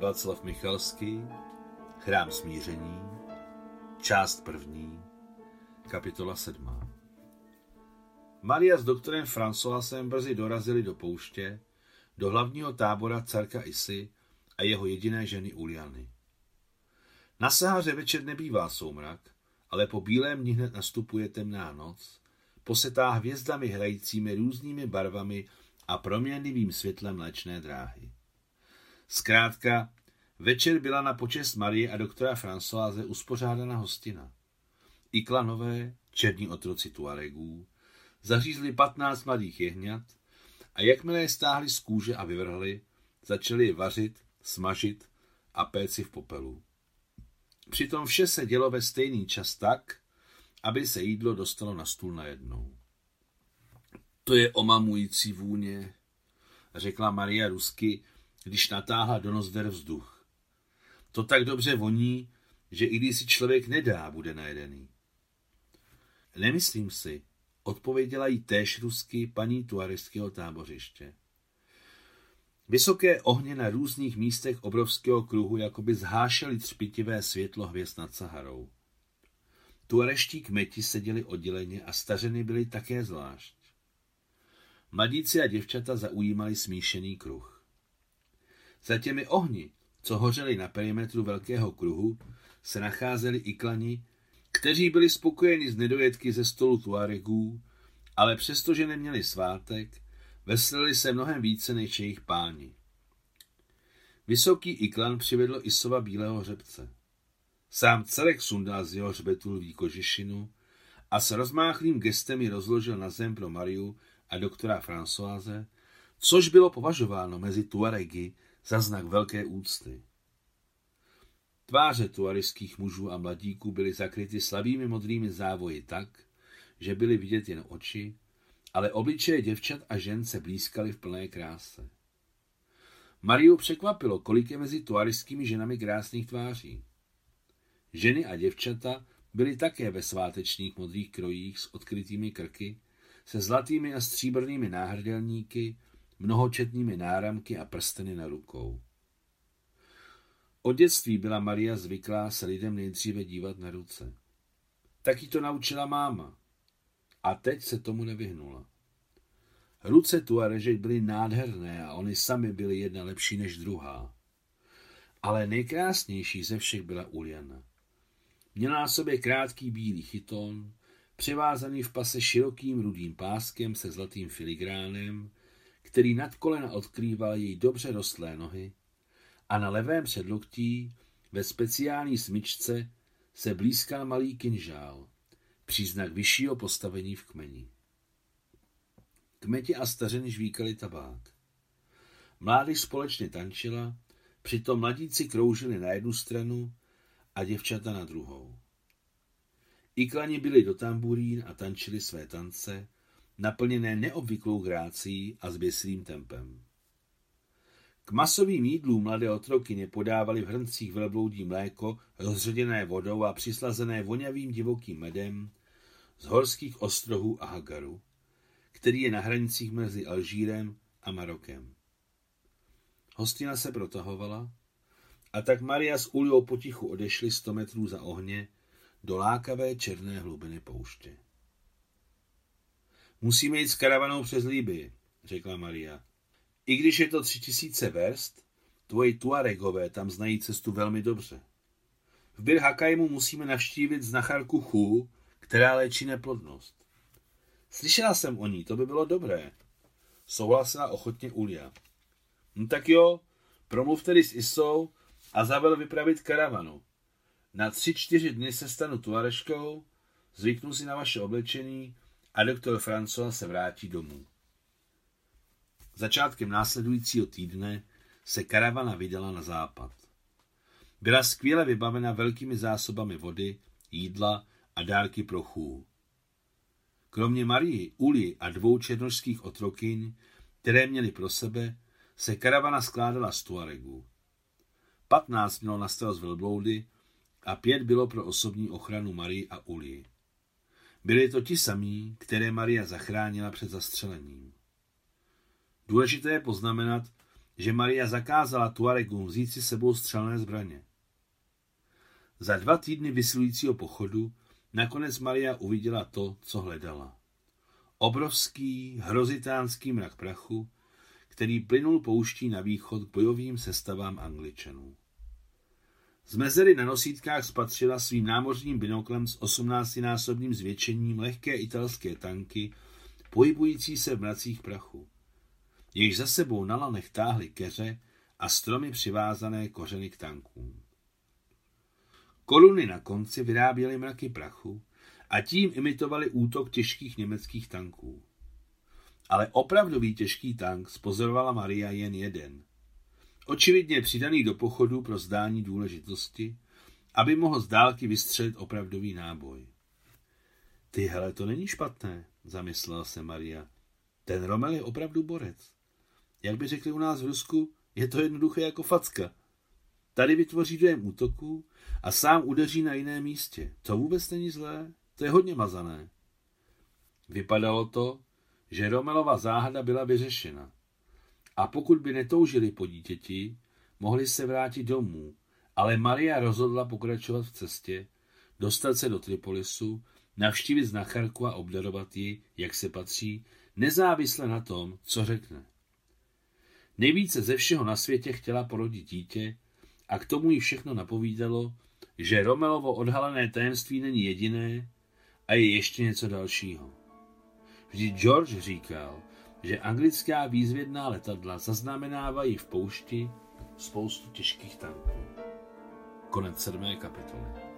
Václav Michalský, Chrám smíření, část první, kapitola sedmá. Maria s doktorem Françoisem brzy dorazili do pouště, do hlavního tábora Carka Isy a jeho jediné ženy Uliany. Na Sahaře večer nebývá soumrak, ale po bílém dni hned nastupuje temná noc, posetá hvězdami hrajícími různými barvami a proměnlivým světlem mléčné dráhy. Zkrátka, večer byla na počest Marie a doktora Françoise uspořádána hostina. I klanové, černí otroci Tuaregů, zařízli patnáct mladých jehňat a jakmile je stáhli z kůže a vyvrhli, začali je vařit, smažit a péci v popelu. Přitom vše se dělo ve stejný čas tak, aby se jídlo dostalo na stůl najednou. To je omamující vůně, řekla Maria rusky, když natáhla do nozder vzduch. To tak dobře voní, že i když si člověk nedá, bude najedený. Nemyslím si, odpověděla jí též rusky paní tuareského tábořiště. Vysoké ohně na různých místech obrovského kruhu jakoby zhášely třpitivé světlo hvězd nad Saharou. Tuareští kmeti seděli odděleně a stařeny byly také zvlášť. Mladíci a děvčata zaujímali smíšený kruh. Za těmi ohni, co hořeli na perimetru velkého kruhu, se nacházeli i klani, kteří byli spokojeni z nedojetky ze stolu Tuaregů, ale přestože neměli svátek, veselili se mnohem více než jejich páni. Vysoký iklan přivedl Isova bílého hřebce. Sám celek sundal z jeho hřbetu lví kožišinu a s rozmáchlým gestem ji rozložil na zem pro Mariu a doktora Françoise, což bylo považováno mezi Tuaregy za znak velké úcty. Tváře tuariských mužů a mladíků byly zakryty slabými modrými závoji tak, že byly vidět jen oči, ale obličeje děvčat a žen se blízkaly v plné kráse. Mariu překvapilo, kolik je mezi tuariskými ženami krásných tváří. Ženy a děvčata byly také ve svátečních modrých krojích s odkrytými krky, se zlatými a stříbrnými náhrdelníky, mnohočetnými náramky a prsteny na rukou. Od dětství byla Maria zvyklá se lidem nejdříve dívat na ruce. Tak to naučila máma. A teď se tomu nevyhnula. Ruce Tuarežek byly nádherné a oni sami byly jedna lepší než druhá. Ale nejkrásnější ze všech byla Uliana. Měla na sobě krátký bílý chyton, převázaný v pase širokým rudým páskem se zlatým filigránem, který nad kolena odkrýval její dobře rostlé nohy a na levém předloktí ve speciální smyčce se blízkal malý kinžál, příznak vyššího postavení v kmeni. Kmeti a stařeny žvíkali tabák. Mládež společně tančila, přitom mladíci kroužili na jednu stranu a děvčata na druhou. Iklani byli do tamburín a tančili své tance, naplněné neobvyklou grácí a zběsilým tempem. K masovým jídlům mladé otrokyně podávali v hrncích velbloudí mléko rozředěné vodou a přislazené voňavým divokým medem z horských ostrovů a Hagaru, který je na hranicích mezi Alžírem a Marokem. Hostina se protahovala a tak Maria s Uliou potichu odešli sto metrů za ohně do lákavé černé hlubiny pouště. Musíme jít s karavanou přes Líbii, řekla Maria. I když je to tři tisíce verst, tvoji Tuaregové tam znají cestu velmi dobře. V Bir Hakajmu musíme navštívit znacharku Chu, která léčí neplodnost. Slyšela jsem o ní, to by bylo dobré. Souhlasila ochotně Ulia. No tak jo, promluv tedy s Isou a zavel vypravit karavanu. Na tři, čtyři dny se stanu tuareškou, zvyknu si na vaše oblečení a doktor François se vrátí domů. Začátkem následujícího týdne se karavana vydala na západ. Byla skvěle vybavena velkými zásobami vody, jídla a dárky pro chů. Kromě Marii, Uli a dvou černožských otrokyň, které měli pro sebe, se karavana skládala z Tuaregů. Patnáct mělo na starost velbloudy a pět bylo pro osobní ochranu Marii a Uli. Byli to ti samí, které Maria zachránila před zastřelením. Důležité je poznamenat, že Maria zakázala Tuaregům vzít si sebou střelné zbraně. Za dva týdny vysilujícího pochodu nakonec Maria uviděla to, co hledala. Obrovský, hrozitánský mrak prachu, který plynul pouští na východ k bojovým sestavám Angličanů. Z mezery na nosítkách spatřila svým námořním binoklem s 18-násobným zvětšením lehké italské tanky, pohybující se v mracích prachu. Jež za sebou na lanech táhly keře a stromy přivázané kořeny k tankům. Koruny na konci vyráběly mraky prachu a tím imitovali útok těžkých německých tanků. Ale opravdový těžký tank spozorovala Maria jen jeden. Očividně přidaný do pochodu pro zdání důležitosti, aby mohl z dálky vystřelit opravdový náboj. Ty hele, to není špatné, zamyslela se Maria. Ten Romel je opravdu borec. Jak by řekli u nás v Rusku, je to jednoduché jako facka. Tady vytvoří dojem útoku a sám udeří na jiném místě. To vůbec není zlé, to je hodně mazané. Vypadalo to, že Romelova záhada byla vyřešena. A pokud by netoužili po dítěti, mohli se vrátit domů, ale Maria rozhodla pokračovat v cestě, dostat se do Tripolisu, navštívit znacharku a obdarovat ji, jak se patří, nezávisle na tom, co řekne. Nejvíce ze všeho na světě chtěla porodit dítě a k tomu jí všechno napovídalo, že Romelovo odhalené tajemství není jediné a je ještě něco dalšího. Vždyť George říkal, že anglická výzvědná letadla zaznamenávají v poušti spoustu těžkých tanků. Konec sedmé kapitoly.